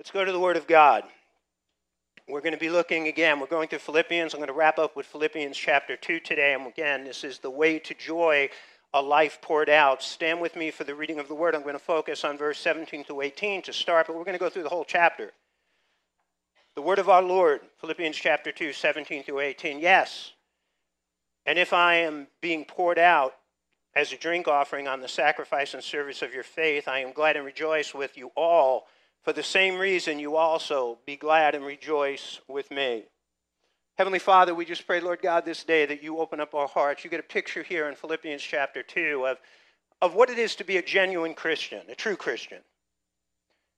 Let's go to the Word of God. We're going to be looking again, we're going through Philippians. I'm going to wrap up with Philippians chapter 2 today. And again, this is the way to joy, a life poured out. Stand with me for the reading of the Word. I'm going to focus on verse 17 to 18 to start, but we're going to go through the whole chapter. The Word of our Lord, Philippians chapter 2, 17 through 18. Yes, and if I am being poured out as a drink offering on the sacrifice and service of your faith, I am glad and rejoice with you all. For the same reason, you also be glad and rejoice with me. Heavenly Father, we just pray, Lord God, this day that you open up our hearts. You get a picture here in Philippians chapter 2 of, of what it is to be a genuine Christian, a true Christian.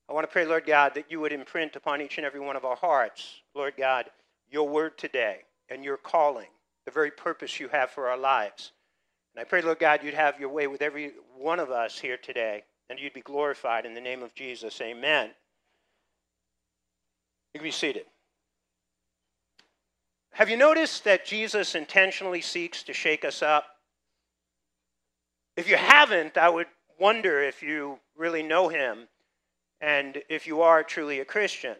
I want to pray, Lord God, that you would imprint upon each and every one of our hearts, Lord God, your word today and your calling, the very purpose you have for our lives. And I pray, Lord God, you'd have your way with every one of us here today and you'd be glorified in the name of Jesus. Amen. You can be seated. Have you noticed that Jesus intentionally seeks to shake us up? If you haven't, I would wonder if you really know him and if you are truly a Christian.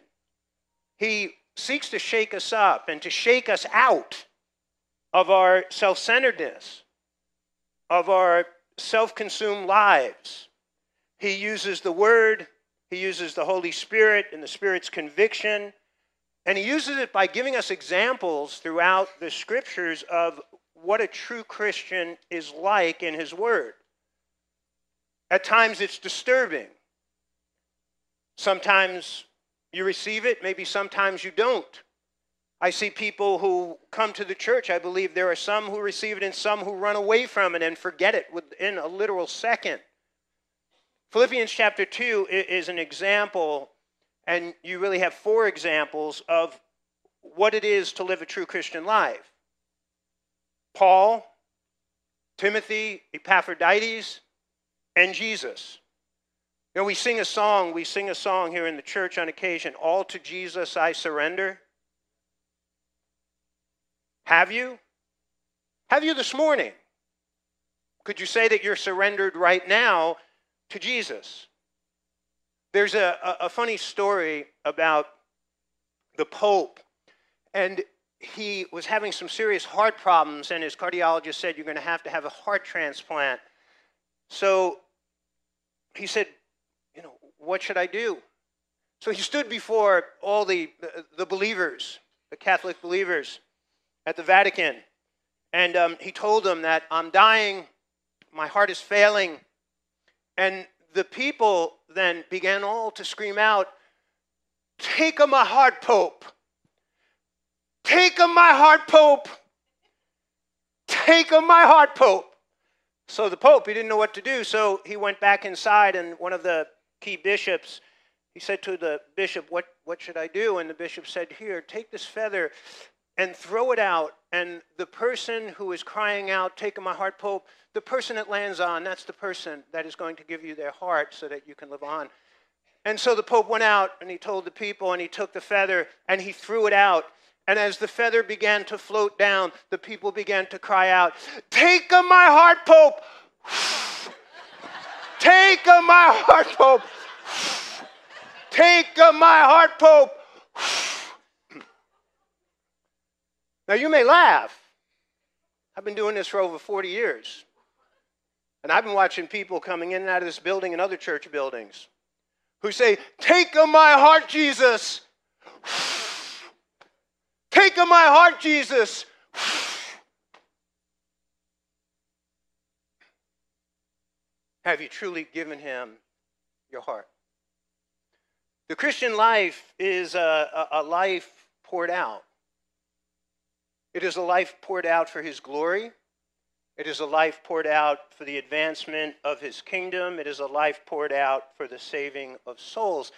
He seeks to shake us up and to shake us out of our self centeredness, of our self consumed lives, he uses the Word, He uses the Holy Spirit and the Spirit's conviction, and He uses it by giving us examples throughout the Scriptures of what a true Christian is like in His Word. At times it's disturbing. Sometimes you receive it, maybe sometimes you don't. I see people who come to the church. I believe there are some who receive it and some who run away from it and forget it within a literal second. Philippians chapter 2 is an example, and you really have four examples of what it is to live a true Christian life Paul, Timothy, Epaphroditus, and Jesus. You know, we sing a song, we sing a song here in the church on occasion, All to Jesus I surrender. Have you? Have you this morning? Could you say that you're surrendered right now to Jesus. There's a, a, a funny story about the Pope, and he was having some serious heart problems, and his cardiologist said, You're going to have to have a heart transplant. So he said, You know, what should I do? So he stood before all the, the, believers, the Catholic believers at the Vatican, and um, he told them that I'm dying, my heart is failing, and the people then began all to scream out, Take him my heart, Pope! Take him my heart, Pope! Take him my heart, Pope! So the Pope, he didn't know what to do, so he went back inside, and one of the key bishops, he said to the bishop, What, what should I do? And the bishop said, Here, take this feather and throw it out. And the person who is crying out, Take my heart, Pope, the person it lands on, that's the person that is going to give you their heart so that you can live on. And so the Pope went out and he told the people and he took the feather and he threw it out. And as the feather began to float down, the people began to cry out, Take of my heart, Pope! Take my heart, Pope! Take my heart, Pope! Now, you may laugh. I've been doing this for over 40 years. And I've been watching people coming in and out of this building and other church buildings who say, Take of my heart, Jesus. Take of my heart, Jesus. Have you truly given him your heart? The Christian life is a, a, a life poured out. It is a life poured out for his glory. It is a life poured out for the advancement of his kingdom. It is a life poured out for the saving of souls.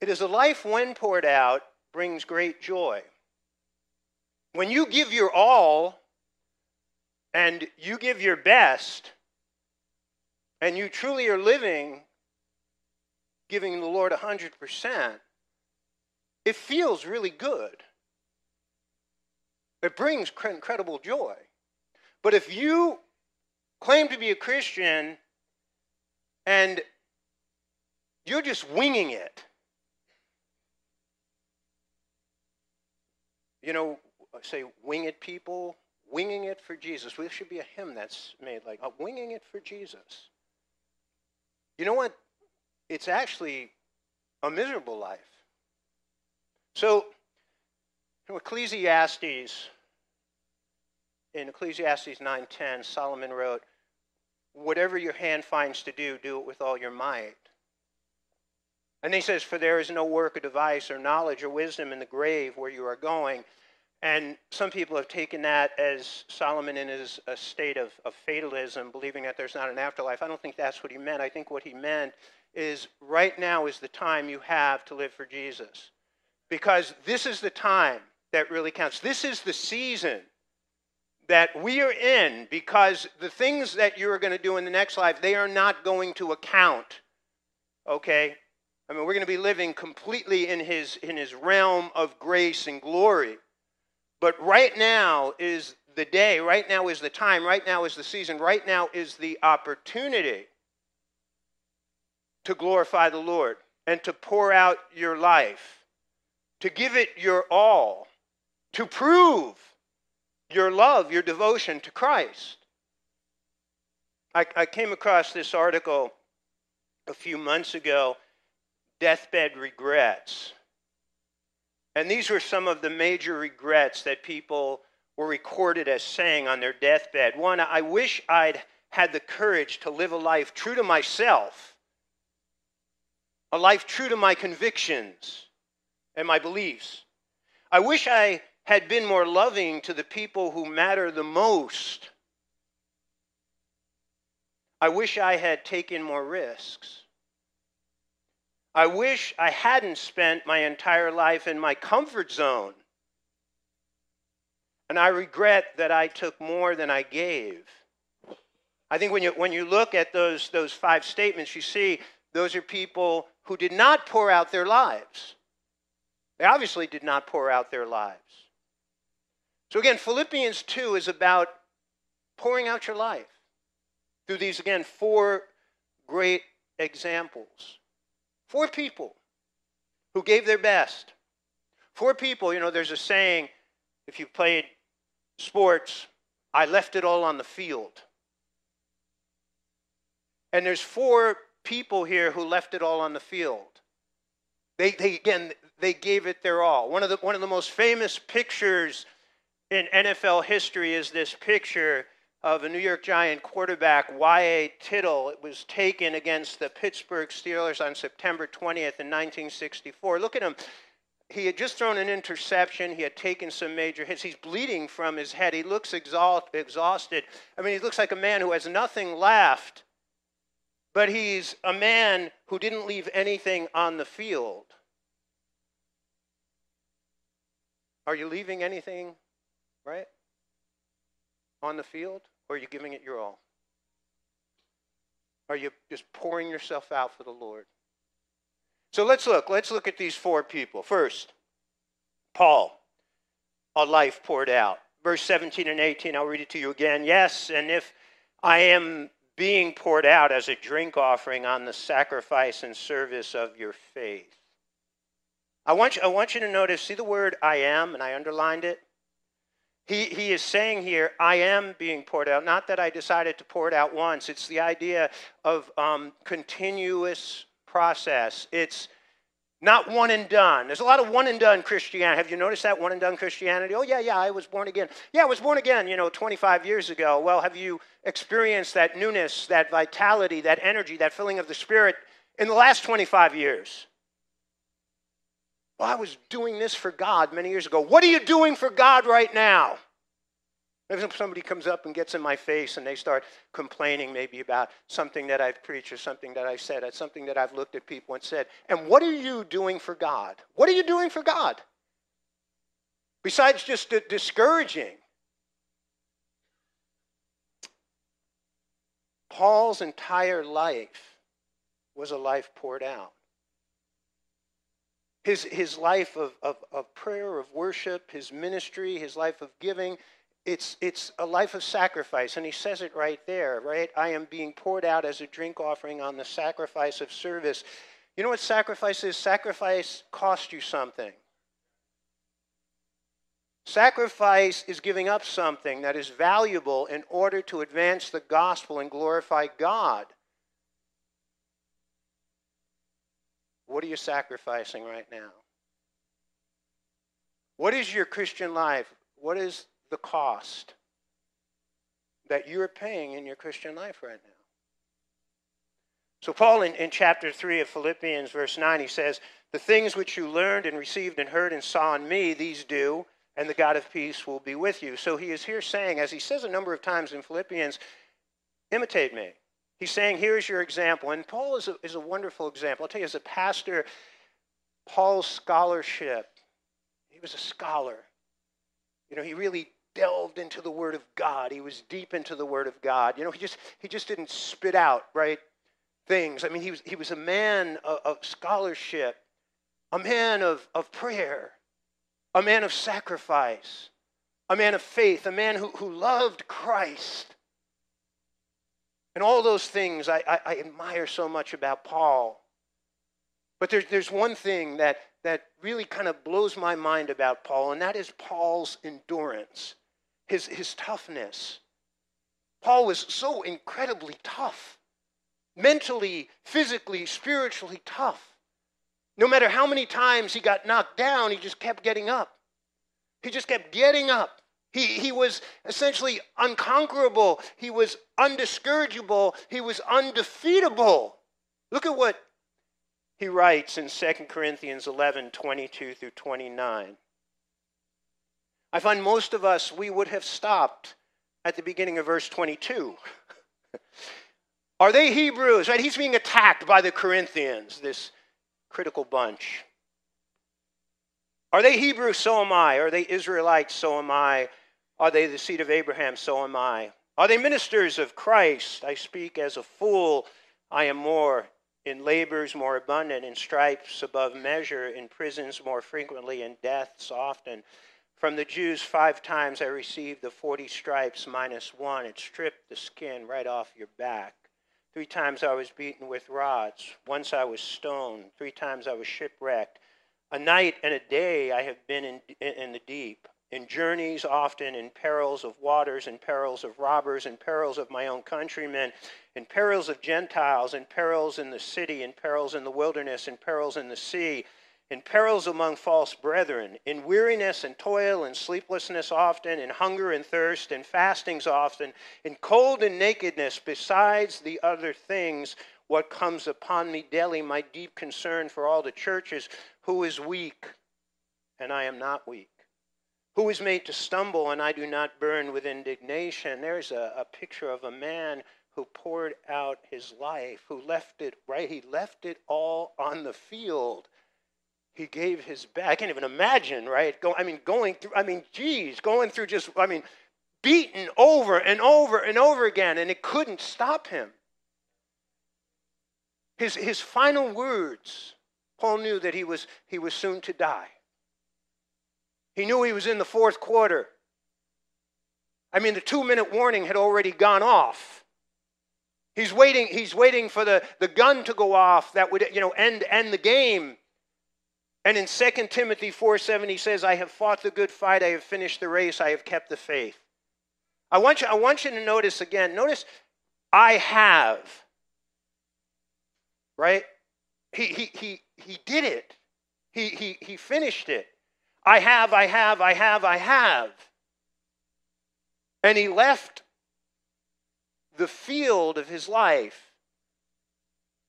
It is a life, when poured out, brings great joy. When you give your all and you give your best, and you truly are living giving the Lord 100%, it feels really good. It brings incredible joy. But if you claim to be a Christian and you're just winging it, you know, uh, say winged people, winging it for Jesus. We should be a hymn that's made like uh, winging it for Jesus. You know what? It's actually a miserable life. So in Ecclesiastes, in Ecclesiastes 9:10, Solomon wrote, "Whatever your hand finds to do, do it with all your might." And he says, "For there is no work or device or knowledge or wisdom in the grave where you are going." And some people have taken that as Solomon in his a state of, of fatalism, believing that there's not an afterlife. I don't think that's what he meant. I think what he meant is right now is the time you have to live for Jesus. Because this is the time that really counts. This is the season that we are in because the things that you're going to do in the next life, they are not going to account. Okay? I mean, we're going to be living completely in his, in his realm of grace and glory. But right now is the day, right now is the time, right now is the season, right now is the opportunity to glorify the Lord and to pour out your life, to give it your all, to prove your love, your devotion to Christ. I, I came across this article a few months ago Deathbed Regrets. And these were some of the major regrets that people were recorded as saying on their deathbed. One, I wish I'd had the courage to live a life true to myself, a life true to my convictions and my beliefs. I wish I had been more loving to the people who matter the most. I wish I had taken more risks. I wish I hadn't spent my entire life in my comfort zone. And I regret that I took more than I gave. I think when you, when you look at those, those five statements, you see those are people who did not pour out their lives. They obviously did not pour out their lives. So, again, Philippians 2 is about pouring out your life through these, again, four great examples. Four people who gave their best. Four people, you know, there's a saying if you played sports, I left it all on the field. And there's four people here who left it all on the field. They, they again, they gave it their all. One of the, one of the most famous pictures in NFL history is this picture of a New York Giant quarterback, Y.A. Tittle. It was taken against the Pittsburgh Steelers on September 20th in 1964. Look at him. He had just thrown an interception. He had taken some major hits. He's bleeding from his head. He looks exhausted. I mean, he looks like a man who has nothing left, but he's a man who didn't leave anything on the field. Are you leaving anything, right? On the field? Or are you giving it your all? Are you just pouring yourself out for the Lord? So let's look. Let's look at these four people. First, Paul, a life poured out. Verse 17 and 18, I'll read it to you again. Yes, and if I am being poured out as a drink offering on the sacrifice and service of your faith. I want you, I want you to notice, see the word I am, and I underlined it? He, he is saying here, I am being poured out. Not that I decided to pour it out once. It's the idea of um, continuous process. It's not one and done. There's a lot of one and done Christianity. Have you noticed that one and done Christianity? Oh, yeah, yeah, I was born again. Yeah, I was born again, you know, 25 years ago. Well, have you experienced that newness, that vitality, that energy, that filling of the Spirit in the last 25 years? Well, I was doing this for God many years ago. What are you doing for God right now? Maybe somebody comes up and gets in my face and they start complaining maybe about something that I've preached or something that I said, it's something that I've looked at people and said, and what are you doing for God? What are you doing for God? Besides just discouraging. Paul's entire life was a life poured out his, his life of, of, of prayer, of worship, his ministry, his life of giving, it's, it's a life of sacrifice. And he says it right there, right? I am being poured out as a drink offering on the sacrifice of service. You know what sacrifice is? Sacrifice costs you something. Sacrifice is giving up something that is valuable in order to advance the gospel and glorify God. What are you sacrificing right now? What is your Christian life? What is the cost that you're paying in your Christian life right now? So, Paul in, in chapter 3 of Philippians, verse 9, he says, The things which you learned and received and heard and saw in me, these do, and the God of peace will be with you. So, he is here saying, as he says a number of times in Philippians, imitate me. He's saying, here's your example. And Paul is a, is a wonderful example. I'll tell you, as a pastor, Paul's scholarship, he was a scholar. You know, he really delved into the Word of God. He was deep into the Word of God. You know, he just, he just didn't spit out, right, things. I mean, he was, he was a man of, of scholarship, a man of, of prayer, a man of sacrifice, a man of faith, a man who, who loved Christ. And all those things I, I, I admire so much about Paul. But there's, there's one thing that, that really kind of blows my mind about Paul, and that is Paul's endurance, his, his toughness. Paul was so incredibly tough, mentally, physically, spiritually tough. No matter how many times he got knocked down, he just kept getting up. He just kept getting up. He, he was essentially unconquerable. He was undiscourageable. He was undefeatable. Look at what he writes in 2 Corinthians 11 22 through 29. I find most of us, we would have stopped at the beginning of verse 22. Are they Hebrews? Right? He's being attacked by the Corinthians, this critical bunch. Are they Hebrews? So am I. Are they Israelites? So am I. Are they the seed of Abraham? So am I. Are they ministers of Christ? I speak as a fool. I am more. In labors more abundant, in stripes above measure, in prisons more frequently, in deaths often. From the Jews, five times I received the 40 stripes minus one. It stripped the skin right off your back. Three times I was beaten with rods. Once I was stoned. Three times I was shipwrecked. A night and a day I have been in, in the deep in journeys, often in perils of waters, in perils of robbers, in perils of my own countrymen, in perils of Gentiles, in perils in the city, in perils in the wilderness, in perils in the sea, in perils among false brethren, in weariness and toil and sleeplessness often, in hunger and thirst, in fastings often, in cold and nakedness, besides the other things, what comes upon me daily, my deep concern for all the churches, who is weak, and I am not weak who is made to stumble and I do not burn with indignation. There's a, a, picture of a man who poured out his life, who left it, right? He left it all on the field. He gave his back. I can't even imagine, right? Go, I mean, going through, I mean, geez, going through just, I mean, beaten over and over and over again, and it couldn't stop him. His, his final words, Paul knew that he was, he was soon to die. He knew he was in the fourth quarter. I mean, the two minute warning had already gone off. He's waiting, he's waiting for the, the gun to go off that would you know, end, end the game. And in 2 Timothy 4 7, he says, I have fought the good fight, I have finished the race, I have kept the faith. I want you, I want you to notice again, notice, I have. Right? He, he, he, he did it, he, he, he finished it. I have, I have, I have, I have. And he left the field of his life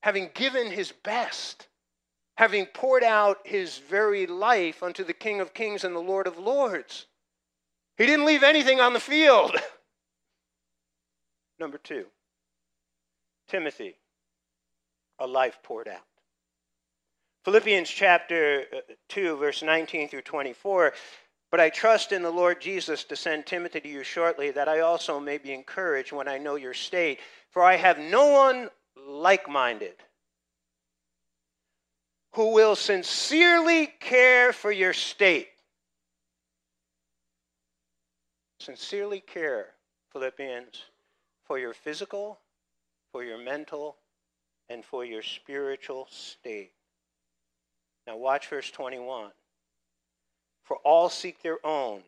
having given his best, having poured out his very life unto the King of Kings and the Lord of Lords. He didn't leave anything on the field. Number two, Timothy, a life poured out. Philippians chapter uh, 2, verse 19 through 24. But I trust in the Lord Jesus to send Timothy to you shortly, that I also may be encouraged when I know your state. For I have no one like minded who will sincerely care for your state. Sincerely care, Philippians, for your physical, for your mental, and for your spiritual state. Now, watch verse 21. For all seek their own,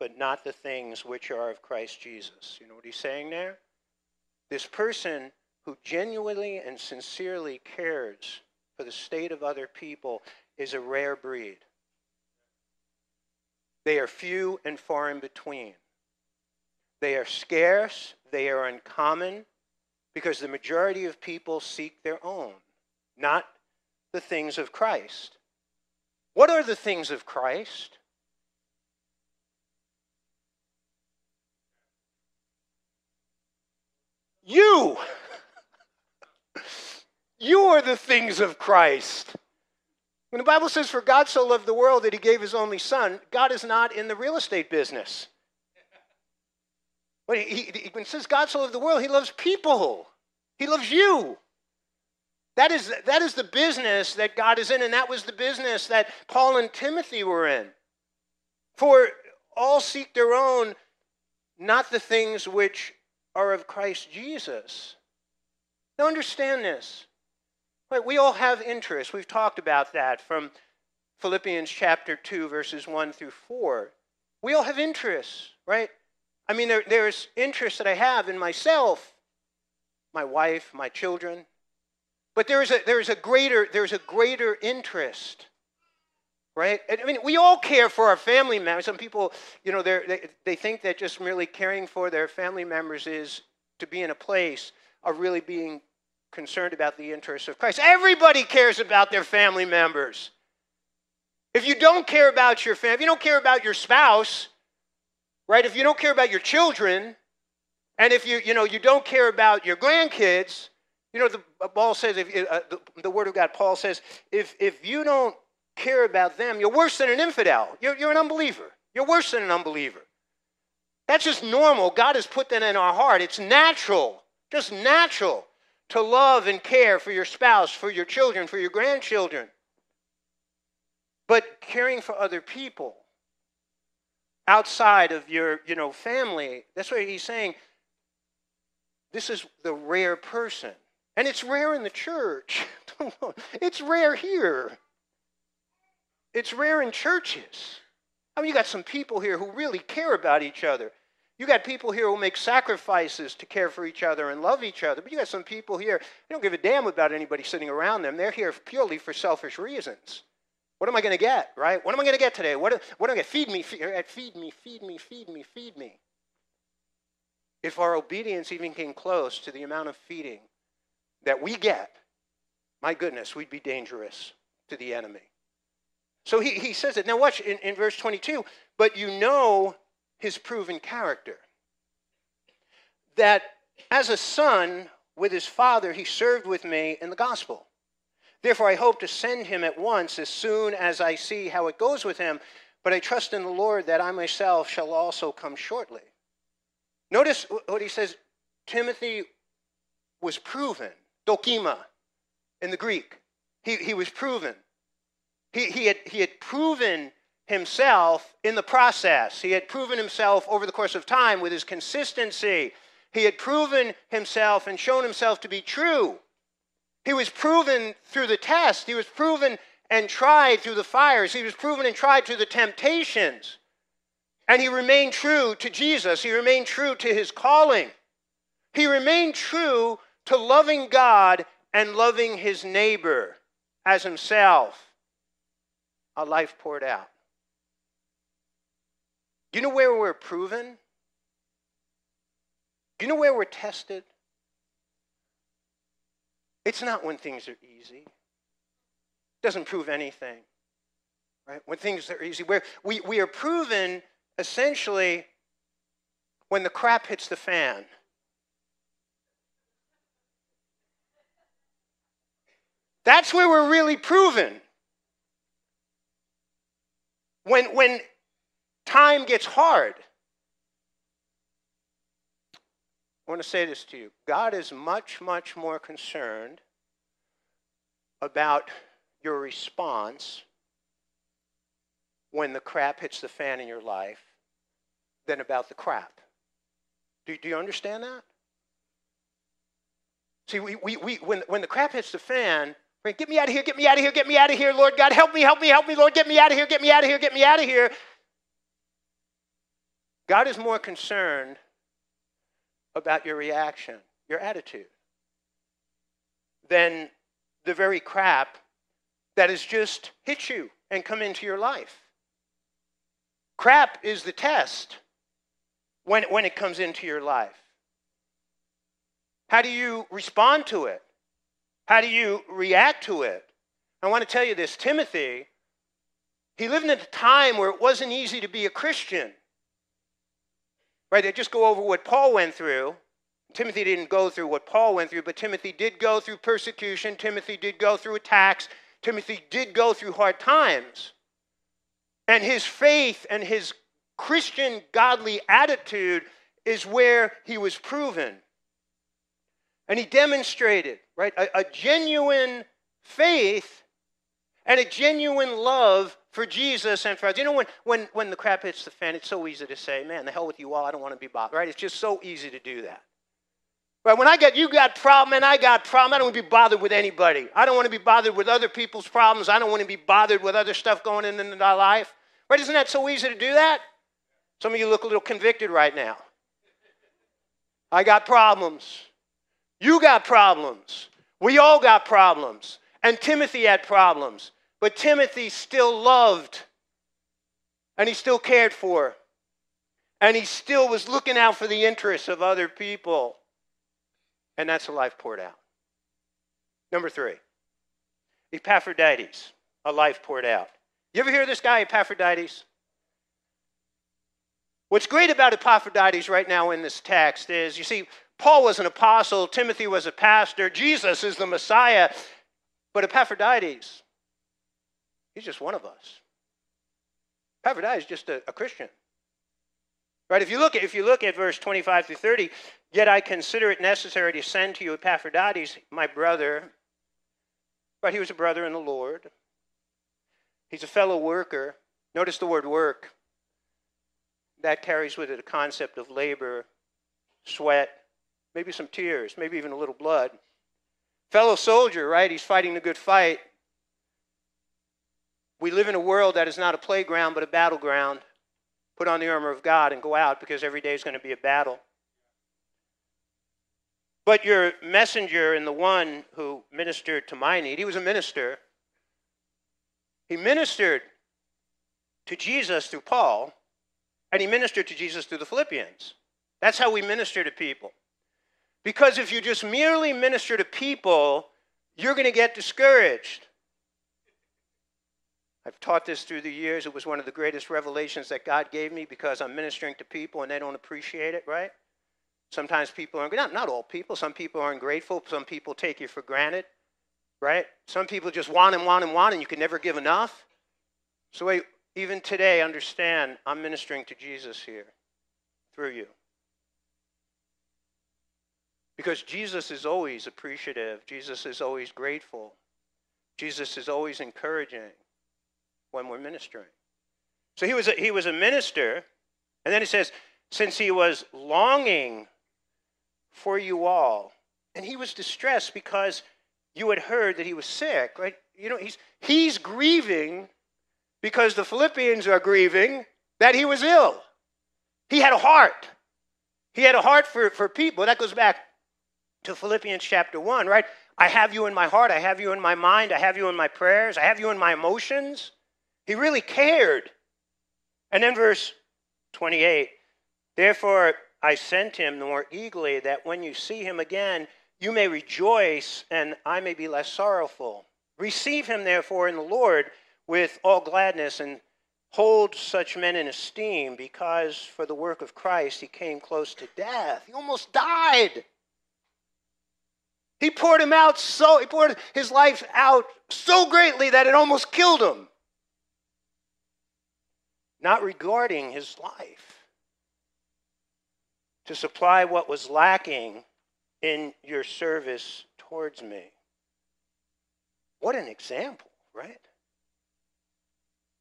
but not the things which are of Christ Jesus. You know what he's saying there? This person who genuinely and sincerely cares for the state of other people is a rare breed. They are few and far in between. They are scarce, they are uncommon, because the majority of people seek their own, not the things of Christ. What are the things of Christ? You! you are the things of Christ. When the Bible says, For God so loved the world that he gave his only son, God is not in the real estate business. When, he, he, when it says God so loved the world, he loves people, he loves you. That is, that is the business that God is in, and that was the business that Paul and Timothy were in. For all seek their own, not the things which are of Christ Jesus. Now, understand this. Right, we all have interests. We've talked about that from Philippians chapter 2, verses 1 through 4. We all have interests, right? I mean, there, there's interests that I have in myself, my wife, my children. But there is a, there is a, greater, there's a greater interest, right? I mean, we all care for our family members. Some people, you know, they, they think that just merely caring for their family members is to be in a place of really being concerned about the interests of Christ. Everybody cares about their family members. If you don't care about your family, if you don't care about your spouse, right? If you don't care about your children, and if you, you know, you don't care about your grandkids, you know, the Paul says, if, uh, the, the Word of God, Paul says, if, if you don't care about them, you're worse than an infidel. You're, you're an unbeliever. You're worse than an unbeliever. That's just normal. God has put that in our heart. It's natural, just natural to love and care for your spouse, for your children, for your grandchildren. But caring for other people outside of your, you know, family, that's what he's saying. This is the rare person. And it's rare in the church. it's rare here. It's rare in churches. I mean, you got some people here who really care about each other. You got people here who make sacrifices to care for each other and love each other. But you got some people here, they don't give a damn about anybody sitting around them. They're here purely for selfish reasons. What am I going to get, right? What am I going to get today? What, what am I going to feed me, feed, uh, feed me, feed me, feed me, feed me? If our obedience even came close to the amount of feeding that we get, my goodness, we'd be dangerous to the enemy. So he, he says it. Now, watch in, in verse 22 but you know his proven character. That as a son with his father, he served with me in the gospel. Therefore, I hope to send him at once as soon as I see how it goes with him, but I trust in the Lord that I myself shall also come shortly. Notice what he says Timothy was proven, dokima in the Greek. He, he was proven. He, he, had, he had proven himself in the process. He had proven himself over the course of time with his consistency. He had proven himself and shown himself to be true. He was proven through the test. He was proven and tried through the fires. He was proven and tried through the temptations. And he remained true to Jesus. He remained true to his calling. He remained true to loving God and loving his neighbor as himself. A life poured out. Do you know where we're proven? Do you know where we're tested? It's not when things are easy. It doesn't prove anything. Right? When things are easy. Where we, we are proven essentially when the crap hits the fan. That's where we're really proven. When, when time gets hard. I want to say this to you God is much, much more concerned about your response when the crap hits the fan in your life than about the crap. Do, do you understand that? See, we, we, we, when, when the crap hits the fan, get me out of here, get me out of here, get me out of here, Lord God, help me, help me, help me, Lord, get me out of here, get me out of here, get me out of here. God is more concerned about your reaction, your attitude, than the very crap that has just hit you and come into your life. Crap is the test when, when it comes into your life. How do you respond to it? How do you react to it? I want to tell you this Timothy, he lived in a time where it wasn't easy to be a Christian. Right? They just go over what Paul went through. Timothy didn't go through what Paul went through, but Timothy did go through persecution. Timothy did go through attacks. Timothy did go through hard times. And his faith and his Christian godly attitude is where he was proven. And he demonstrated, right, a, a genuine faith and a genuine love for Jesus and for us. You know, when, when, when the crap hits the fan, it's so easy to say, man, the hell with you all, I don't want to be bothered, right? It's just so easy to do that. Right? When I get, you got problem and I got problem, I don't want to be bothered with anybody. I don't want to be bothered with other people's problems. I don't want to be bothered with other stuff going in in our life. Right? Isn't that so easy to do that? Some of you look a little convicted right now. I got problems. You got problems. We all got problems. And Timothy had problems. But Timothy still loved and he still cared for. And he still was looking out for the interests of other people. And that's a life poured out. Number three, Epaphroditus, a life poured out. You ever hear this guy, Epaphroditus? What's great about Epaphroditus right now in this text is you see, Paul was an apostle, Timothy was a pastor, Jesus is the Messiah, but Epaphroditus, he's just one of us. Epaphroditus is just a, a Christian. Right? If you look at if you look at verse 25 through 30, yet I consider it necessary to send to you Epaphroditus, my brother. But he was a brother in the Lord. He's a fellow worker. Notice the word work. That carries with it a concept of labor, sweat, maybe some tears, maybe even a little blood. Fellow soldier, right? He's fighting the good fight. We live in a world that is not a playground but a battleground. Put on the armor of God and go out because every day is going to be a battle. But your messenger and the one who ministered to my need, he was a minister. He ministered to Jesus through Paul, and he ministered to Jesus through the Philippians. That's how we minister to people. Because if you just merely minister to people, you're going to get discouraged. I've taught this through the years. It was one of the greatest revelations that God gave me because I'm ministering to people and they don't appreciate it, right? Sometimes people are not not all people. Some people are ungrateful. Some people take you for granted, right? Some people just want and want and want, and you can never give enough. So even today, understand I'm ministering to Jesus here through you. Because Jesus is always appreciative, Jesus is always grateful, Jesus is always encouraging when we're ministering. So he was a, he was a minister, and then he says, since he was longing for you all, and he was distressed because you had heard that he was sick, right? You know, he's he's grieving because the Philippians are grieving that he was ill. He had a heart. He had a heart for, for people. That goes back to Philippians chapter 1, right? I have you in my heart. I have you in my mind. I have you in my prayers. I have you in my emotions. He really cared. And then verse 28 Therefore, I sent him the more eagerly that when you see him again, you may rejoice and I may be less sorrowful. Receive him, therefore, in the Lord with all gladness and hold such men in esteem because for the work of Christ he came close to death. He almost died. He poured him out so, he poured his life out so greatly that it almost killed him. Not regarding his life to supply what was lacking in your service towards me. What an example, right?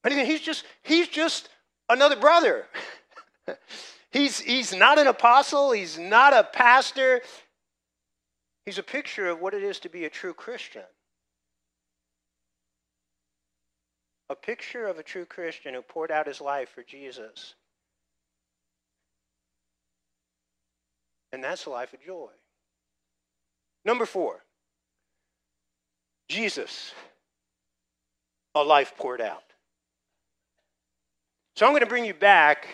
I mean, he's just he's just another brother. he's he's not an apostle, he's not a pastor, He's a picture of what it is to be a true Christian. A picture of a true Christian who poured out his life for Jesus. And that's a life of joy. Number four, Jesus, a life poured out. So I'm going to bring you back.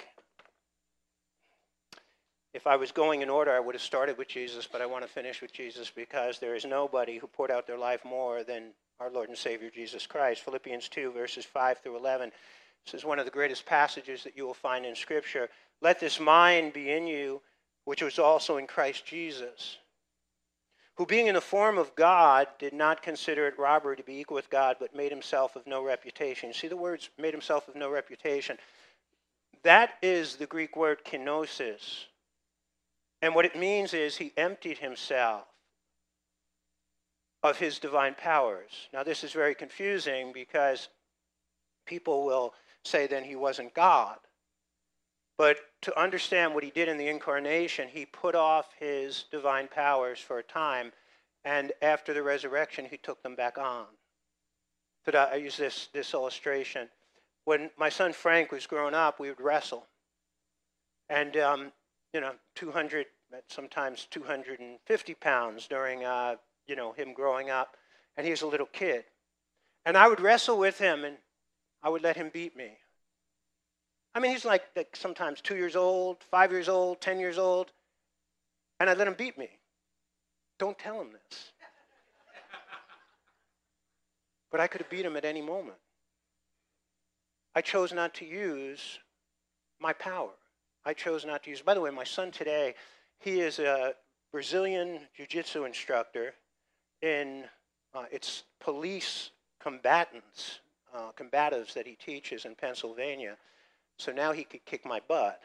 If I was going in order, I would have started with Jesus, but I want to finish with Jesus because there is nobody who poured out their life more than our Lord and Savior Jesus Christ. Philippians 2, verses 5 through 11. This is one of the greatest passages that you will find in Scripture. Let this mind be in you, which was also in Christ Jesus, who being in the form of God did not consider it robbery to be equal with God, but made himself of no reputation. See the words made himself of no reputation? That is the Greek word kenosis. And what it means is he emptied himself of his divine powers. Now, this is very confusing because people will say then he wasn't God. But to understand what he did in the incarnation, he put off his divine powers for a time, and after the resurrection, he took them back on. So I use this, this illustration. When my son Frank was growing up, we would wrestle. And, um, you know, 200, sometimes 250 pounds during, uh, you know, him growing up. And he was a little kid. And I would wrestle with him, and I would let him beat me. I mean, he's like, like sometimes two years old, five years old, 10 years old, and I let him beat me. Don't tell him this. but I could have beat him at any moment. I chose not to use my power. I chose not to use. By the way, my son today, he is a Brazilian jiu-jitsu instructor in uh, it's police combatants, uh, combatives that he teaches in Pennsylvania. So now he could kick my butt.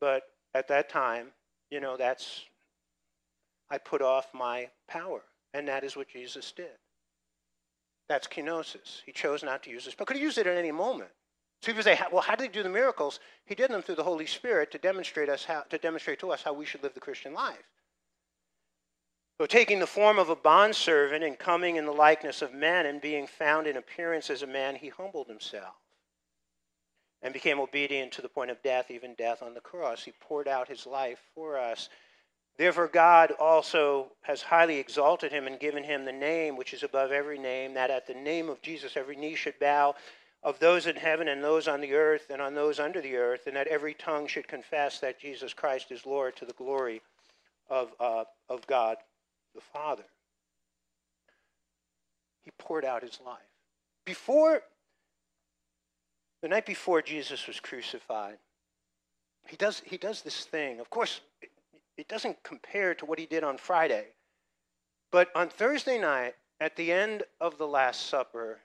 But at that time, you know, that's, I put off my power. And that is what Jesus did. That's kenosis. He chose not to use this, but could have used it at any moment. So people say, well, how did he do the miracles? He did them through the Holy Spirit to demonstrate us how, to demonstrate to us how we should live the Christian life. So taking the form of a bondservant and coming in the likeness of men and being found in appearance as a man, he humbled himself and became obedient to the point of death, even death on the cross. He poured out his life for us. Therefore, God also has highly exalted him and given him the name which is above every name, that at the name of Jesus every knee should bow, of those in heaven and those on the earth and on those under the earth, and that every tongue should confess that Jesus Christ is Lord to the glory of, uh, of God the Father. He poured out his life. Before the night before Jesus was crucified, he does, he does this thing. Of course, it, it doesn't compare to what he did on Friday. But on Thursday night, at the end of the Last Supper,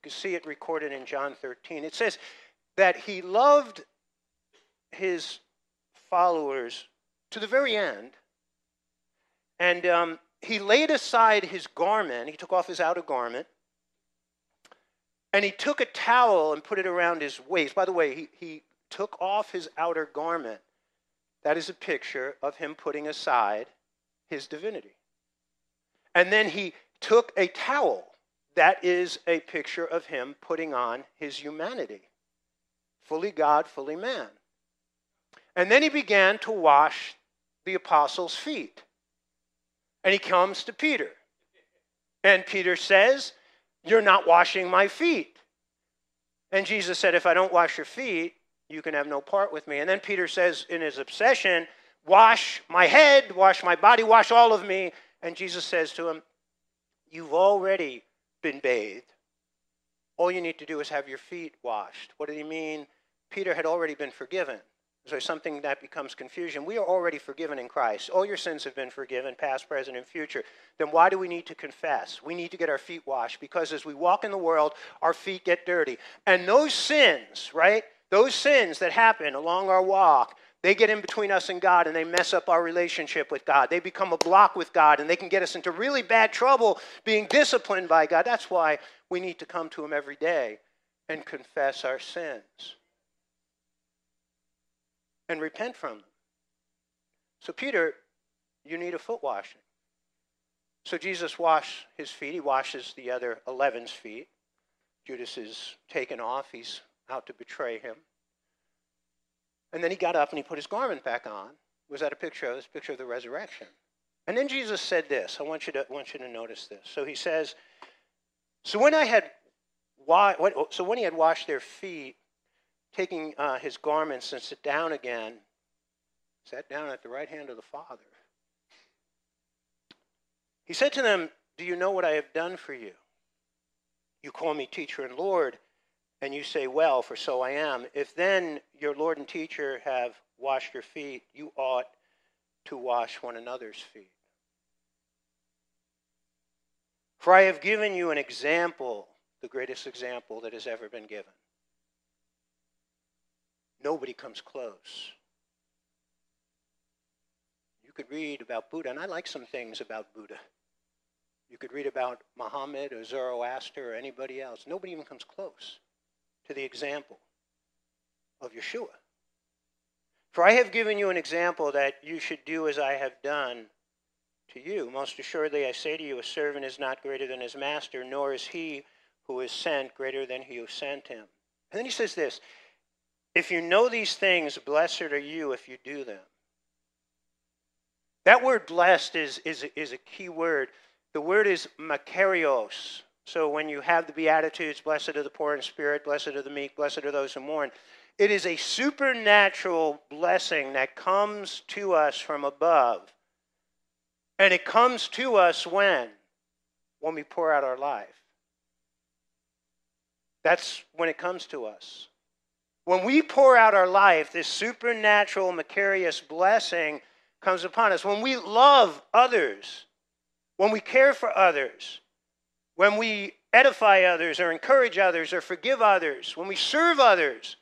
you can see it recorded in John 13. It says that he loved his followers to the very end. And um, he laid aside his garment, he took off his outer garment, and he took a towel and put it around his waist. By the way, he, he took off his outer garment. That is a picture of him putting aside his divinity. And then he took a towel. That is a picture of him putting on his humanity. Fully God, fully man. And then he began to wash the apostles' feet. And he comes to Peter. And Peter says, you're not washing my feet. And Jesus said, If I don't wash your feet, you can have no part with me. And then Peter says, in his obsession, Wash my head, wash my body, wash all of me. And Jesus says to him, You've already been bathed. All you need to do is have your feet washed. What did he mean? Peter had already been forgiven. There something that becomes confusion? We are already forgiven in Christ. All your sins have been forgiven, past, present, and future. Then why do we need to confess? We need to get our feet washed because as we walk in the world, our feet get dirty. And those sins, right? Those sins that happen along our walk, they get in between us and God and they mess up our relationship with God. They become a block with God and they can get us into really bad trouble being disciplined by God. That's why we need to come to Him every day and confess our sins and repent from them. So, Peter, you need a foot washing. So, Jesus washed his feet. He washes the other 11's feet. Judas is taken off. He's out to betray him. And then he got up and he put his garment back on. was that a picture of? This picture of the resurrection. And then Jesus said this. I want you to, want you to notice this. So he says, So when I had so when he had washed their feet, taking uh, his garments and sit down again, sat down at the right hand of the Father. He said to them, Do you know what I have done for you? You call me teacher and Lord, and you say, Well, for so I am. If then your Lord and teacher have washed your feet, you ought to wash one another's feet. For I have given you an example, the greatest example that has ever been given. Nobody comes close. You could read about Buddha, and I like some things about Buddha. You could read about Muhammad or Zoroaster or anybody else. Nobody even comes close to the example of Yeshua. For I have given you an example that you should do as I have done to you. Most assuredly, I say to you, a servant is not greater than his master, nor is he who is sent greater than he who sent him. And then he says this If you know these things, blessed are you if you do them. That word blessed is, is, is a key word. The word is makarios. So when you have the Beatitudes, blessed are the poor in spirit, blessed are the meek, blessed are those who mourn, it is a supernatural blessing that comes to us from above. And it comes to us when? When we pour out our life. That's when it comes to us. When we pour out our life, this supernatural, makarios blessing comes upon us. When we love others, when we care for others, when we edify others or encourage others or forgive others, when we serve others,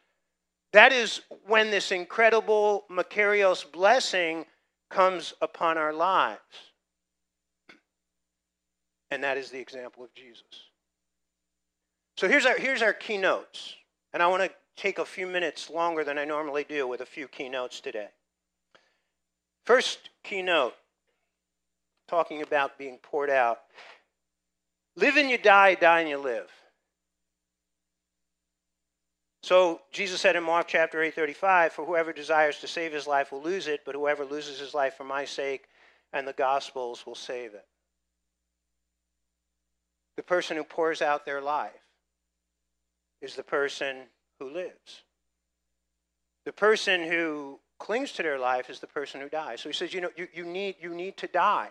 that is when this incredible Makarios blessing comes upon our lives. And that is the example of Jesus. So here's our, here's our keynotes. And I want to take a few minutes longer than I normally do with a few keynotes today. First keynote, talking about being poured out. Live and you die, die and you live. So Jesus said in Mark chapter 8:35, "For whoever desires to save his life will lose it, but whoever loses his life for my sake and the gospel's will save it." The person who pours out their life is the person who lives. The person who clings to their life is the person who dies. So he says, you know, you, you, need, you need to die.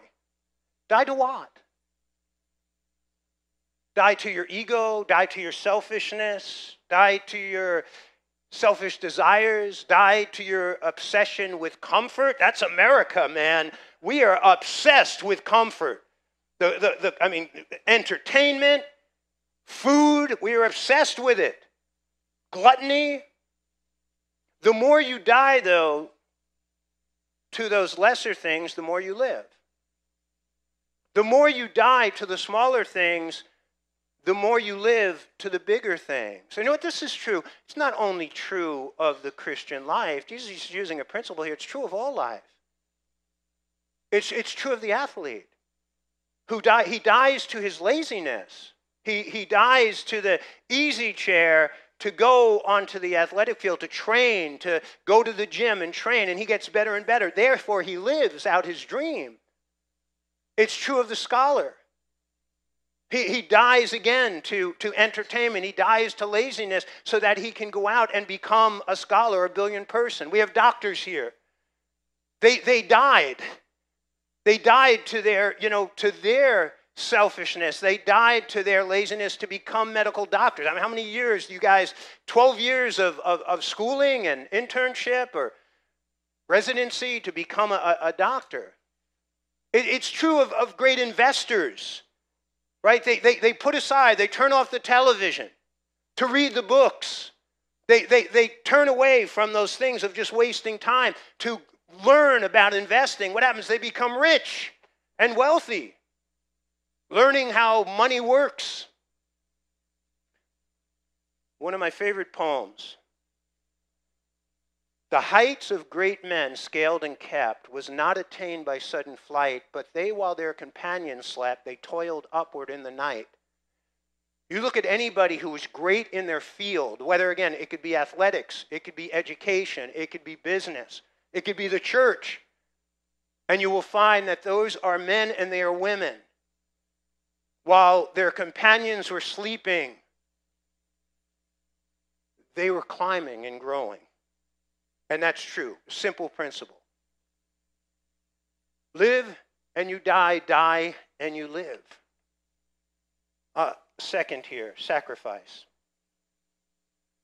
Die to what? Die to your ego, die to your selfishness, die to your selfish desires, die to your obsession with comfort. That's America, man. We are obsessed with comfort. The, the, the, I mean, entertainment, food, we are obsessed with it. Gluttony. The more you die, though, to those lesser things, the more you live. The more you die to the smaller things, the more you live to the bigger things. You know what? This is true. It's not only true of the Christian life. Jesus is using a principle here. It's true of all life. It's, it's true of the athlete who die, he dies to his laziness. He, he dies to the easy chair to go onto the athletic field to train, to go to the gym and train, and he gets better and better. Therefore, he lives out his dream. It's true of the scholar he, he dies again to, to entertainment. He dies to laziness so that he can go out and become a scholar, a billion person. We have doctors here. They, they died. They died to their, you know, to their selfishness. They died to their laziness to become medical doctors. I mean, how many years, do you guys, 12 years of, of, of schooling and internship or residency to become a, a doctor? It, it's true of, of great investors right? They, they, they put aside, they turn off the television to read the books. They, they, they turn away from those things of just wasting time to learn about investing. What happens? They become rich and wealthy, learning how money works. One of my favorite poems the heights of great men, scaled and kept, was not attained by sudden flight, but they, while their companions slept, they toiled upward in the night. You look at anybody who was great in their field, whether, again, it could be athletics, it could be education, it could be business, it could be the church, And you will find that those are men and they are women. While their companions were sleeping, they were climbing and growing. And that's true. Simple principle. Live and you die, die and you live. Uh, second here, sacrifice.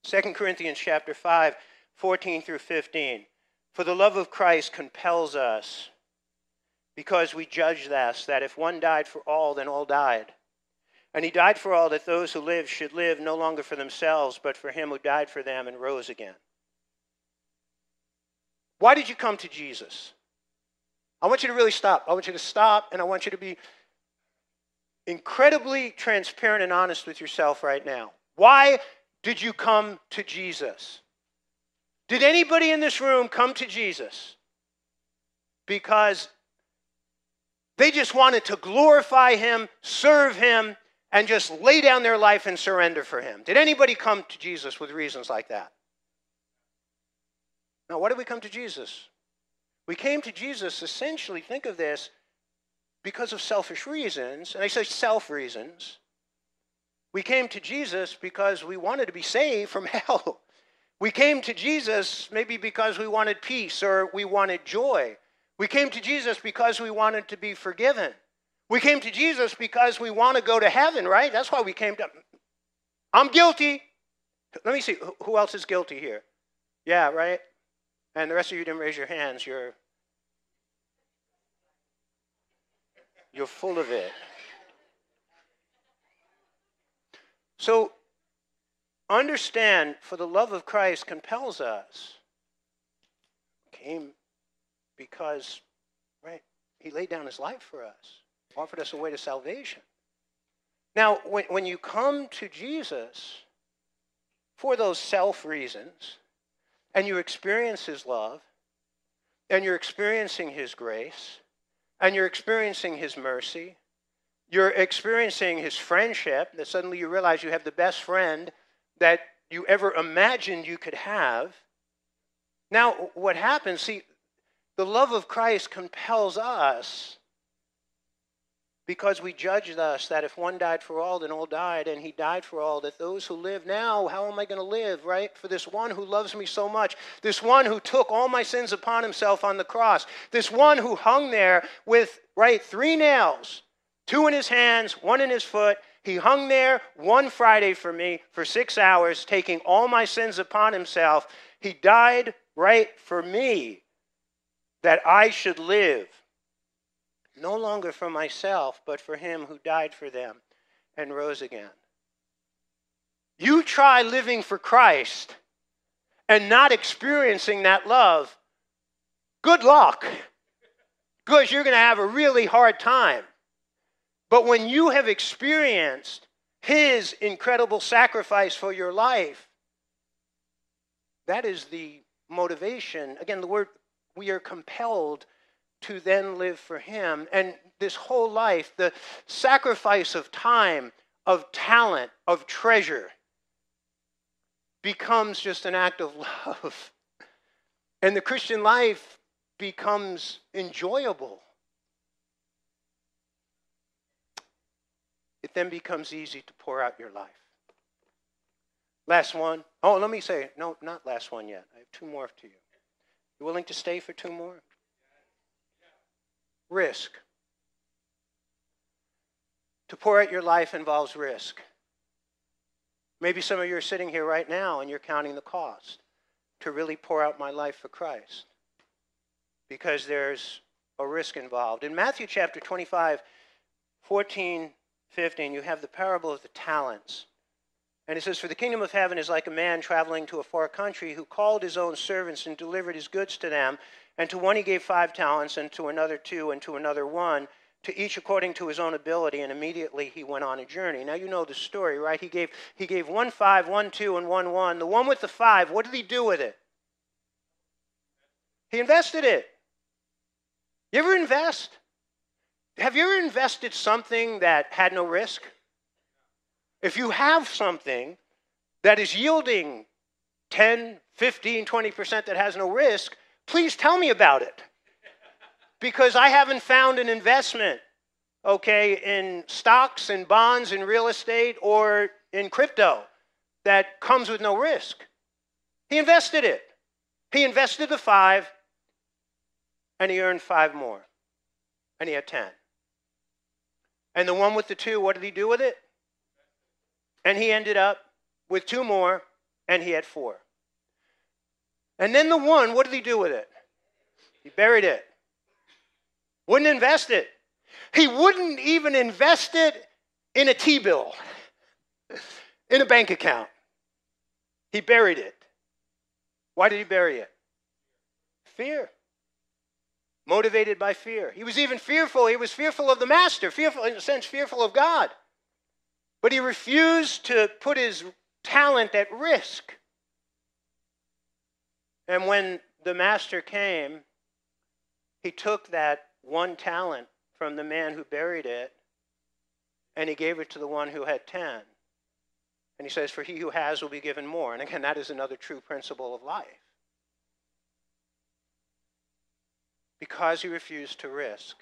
2 Corinthians chapter 5, 14 through 15. For the love of Christ compels us, because we judge thus, that if one died for all, then all died. And he died for all, that those who live should live no longer for themselves, but for him who died for them and rose again. Why did you come to Jesus? I want you to really stop. I want you to stop, and I want you to be incredibly transparent and honest with yourself right now. Why did you come to Jesus? Did anybody in this room come to Jesus because they just wanted to glorify Him, serve Him, and just lay down their life and surrender for Him? Did anybody come to Jesus with reasons like that? Now, why did we come to Jesus? We came to Jesus essentially, think of this, because of selfish reasons. And I say self reasons. We came to Jesus because we wanted to be saved from hell. We came to Jesus maybe because we wanted peace or we wanted joy. We came to Jesus because we wanted to be forgiven. We came to Jesus because we want to go to heaven, right? That's why we came to. I'm guilty. Let me see. Who else is guilty here? Yeah, right? And the rest of you didn't raise your hands. You're you're full of it. So understand for the love of Christ compels us. Came because right, he laid down his life for us, offered us a way to salvation. Now, when, when you come to Jesus for those self reasons, and you experience His love, and you're experiencing His grace, and you're experiencing His mercy, you're experiencing His friendship, that suddenly you realize you have the best friend that you ever imagined you could have. Now, what happens, see, the love of Christ compels us because we judge thus that if one died for all, then all died, and he died for all, that those who live now, how am I going to live, right? For this one who loves me so much, this one who took all my sins upon himself on the cross, this one who hung there with, right, three nails, two in his hands, one in his foot. He hung there one Friday for me for six hours, taking all my sins upon himself. He died, right, for me, that I should live no longer for myself, but for him who died for them and rose again. You try living for Christ and not experiencing that love, good luck, because you're going to have a really hard time. But when you have experienced his incredible sacrifice for your life, that is the motivation. Again, the word we are compelled to then live for Him. And this whole life, the sacrifice of time, of talent, of treasure, becomes just an act of love. And the Christian life becomes enjoyable. It then becomes easy to pour out your life. Last one. Oh, let me say, no, not last one yet. I have two more to you. You willing to stay for two more? Risk. To pour out your life involves risk. Maybe some of you are sitting here right now and you're counting the cost to really pour out my life for Christ because there's a risk involved. In Matthew chapter 25, 14, 15, you have the parable of the talents. And it says, For the kingdom of heaven is like a man traveling to a far country who called his own servants and delivered his goods to them. And to one he gave five talents, and to another two, and to another one, to each according to his own ability. And immediately he went on a journey. Now you know the story, right? He gave, he gave one five, one two, and one one. The one with the five, what did he do with it? He invested it. You ever invest? Have you ever invested something that had no risk? If you have something that is yielding 10, 15, 20% that has no risk, please tell me about it. because I haven't found an investment, okay, in stocks and bonds and real estate or in crypto that comes with no risk. He invested it. He invested the five and he earned five more. And he had 10. And the one with the two, what did he do with it? And he ended up with two more and he had four. And then the one, what did he do with it? He buried it. Wouldn't invest it. He wouldn't even invest it in a T bill, in a bank account. He buried it. Why did he bury it? Fear. Motivated by fear. He was even fearful. He was fearful of the master, fearful, in a sense, fearful of God. But he refused to put his talent at risk. And when the master came, he took that one talent from the man who buried it and he gave it to the one who had ten. And he says, For he who has will be given more. And again, that is another true principle of life. Because you refuse to risk.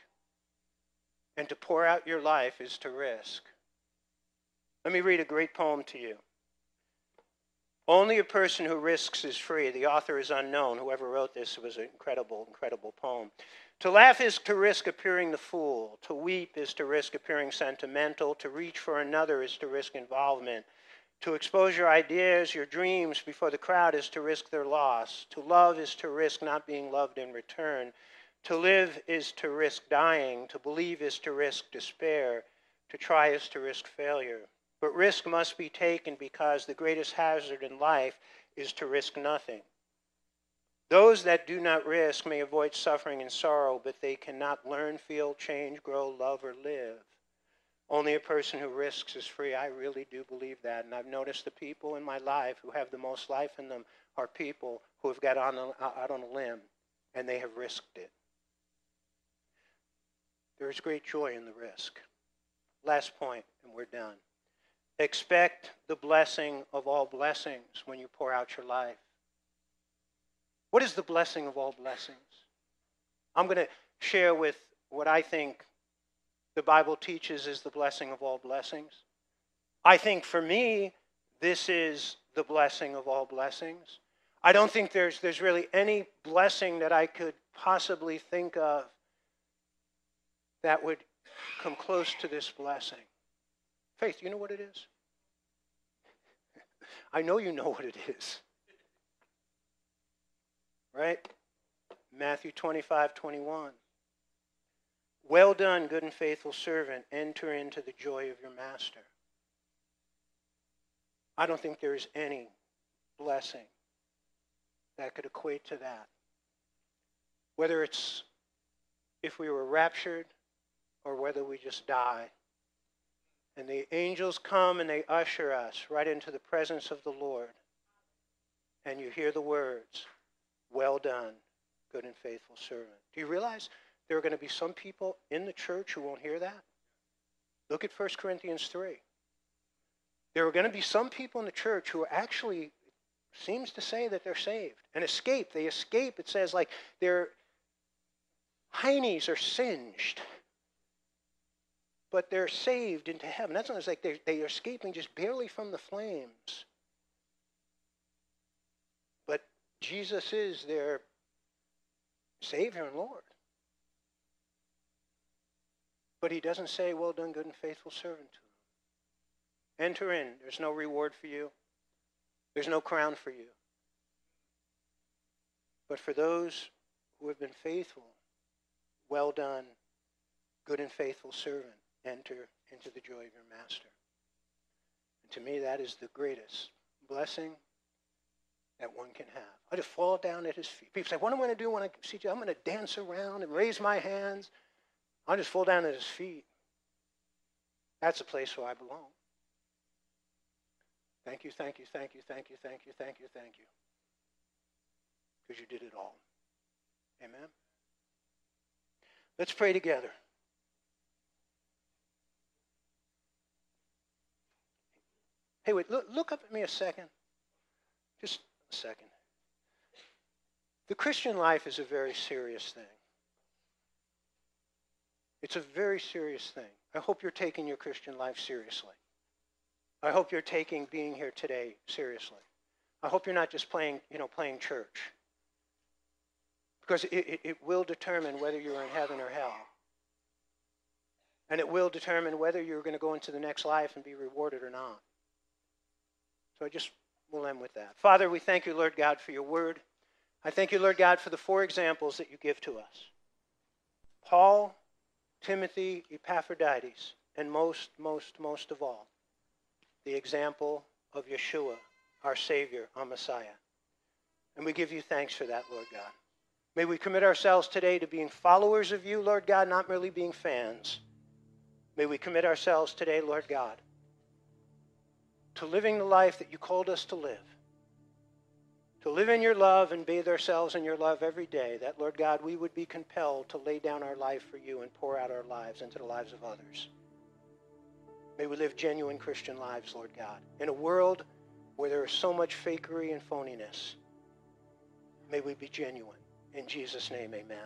And to pour out your life is to risk. Let me read a great poem to you. Only a person who risks is free. The author is unknown. Whoever wrote this was an incredible, incredible poem. To laugh is to risk appearing the fool. To weep is to risk appearing sentimental. To reach for another is to risk involvement. To expose your ideas, your dreams before the crowd is to risk their loss. To love is to risk not being loved in return. To live is to risk dying. To believe is to risk despair. To try is to risk failure. But risk must be taken because the greatest hazard in life is to risk nothing. Those that do not risk may avoid suffering and sorrow, but they cannot learn, feel, change, grow, love, or live. Only a person who risks is free. I really do believe that. And I've noticed the people in my life who have the most life in them are people who have got on a, out on a limb and they have risked it. There is great joy in the risk. Last point, and we're done. Expect the blessing of all blessings when you pour out your life. What is the blessing of all blessings? I'm going to share with what I think the Bible teaches is the blessing of all blessings. I think for me, this is the blessing of all blessings. I don't think there's, there's really any blessing that I could possibly think of that would come close to this blessing. Faith, you know what it is? I know you know what it is right? Matthew 25, 21. Well done, good and faithful servant. Enter into the joy of your master. I don't think there is any blessing that could equate to that. Whether it's if we were raptured or whether we just die. And the angels come and they usher us right into the presence of the Lord. And you hear the words, well done, good and faithful servant. Do you realize there are going to be some people in the church who won't hear that? Look at 1 Corinthians 3. There are going to be some people in the church who actually seems to say that they're saved and escape. They escape. It says like their heinies are singed, but they're saved into heaven. That's not it's like they're, they are escaping just barely from the flames. But Jesus is their Savior and Lord. But he doesn't say, Well done, good and faithful servant to. Enter in. There's no reward for you, there's no crown for you. But for those who have been faithful, well done, good and faithful servant, enter into the joy of your master. And to me, that is the greatest blessing that one can have. I just fall down at his feet. People say, What am I going to do when I see you? I'm going to dance around and raise my hands. I'll just fall down at his feet. That's the place where I belong. Thank you, thank you, thank you, thank you, thank you, thank you, thank you. Because you did it all. Amen. Let's pray together. Hey, wait, look, look up at me a second. Just a second. The Christian life is a very serious thing. It's a very serious thing. I hope you're taking your Christian life seriously. I hope you're taking being here today seriously. I hope you're not just playing, you know, playing church. Because it, it, it will determine whether you're in heaven or hell. And it will determine whether you're going to go into the next life and be rewarded or not. So I just will end with that. Father, we thank you, Lord God, for your word. I thank you, Lord God, for the four examples that you give to us Paul, Timothy, Epaphroditus, and most, most, most of all, the example of Yeshua, our Savior, our Messiah. And we give you thanks for that, Lord God. May we commit ourselves today to being followers of you, Lord God, not merely being fans. May we commit ourselves today, Lord God, to living the life that you called us to live. To live in your love and bathe ourselves in your love every day, that, Lord God, we would be compelled to lay down our life for you and pour out our lives into the lives of others. May we live genuine Christian lives, Lord God, in a world where there is so much fakery and phoniness. May we be genuine. In Jesus' name, amen.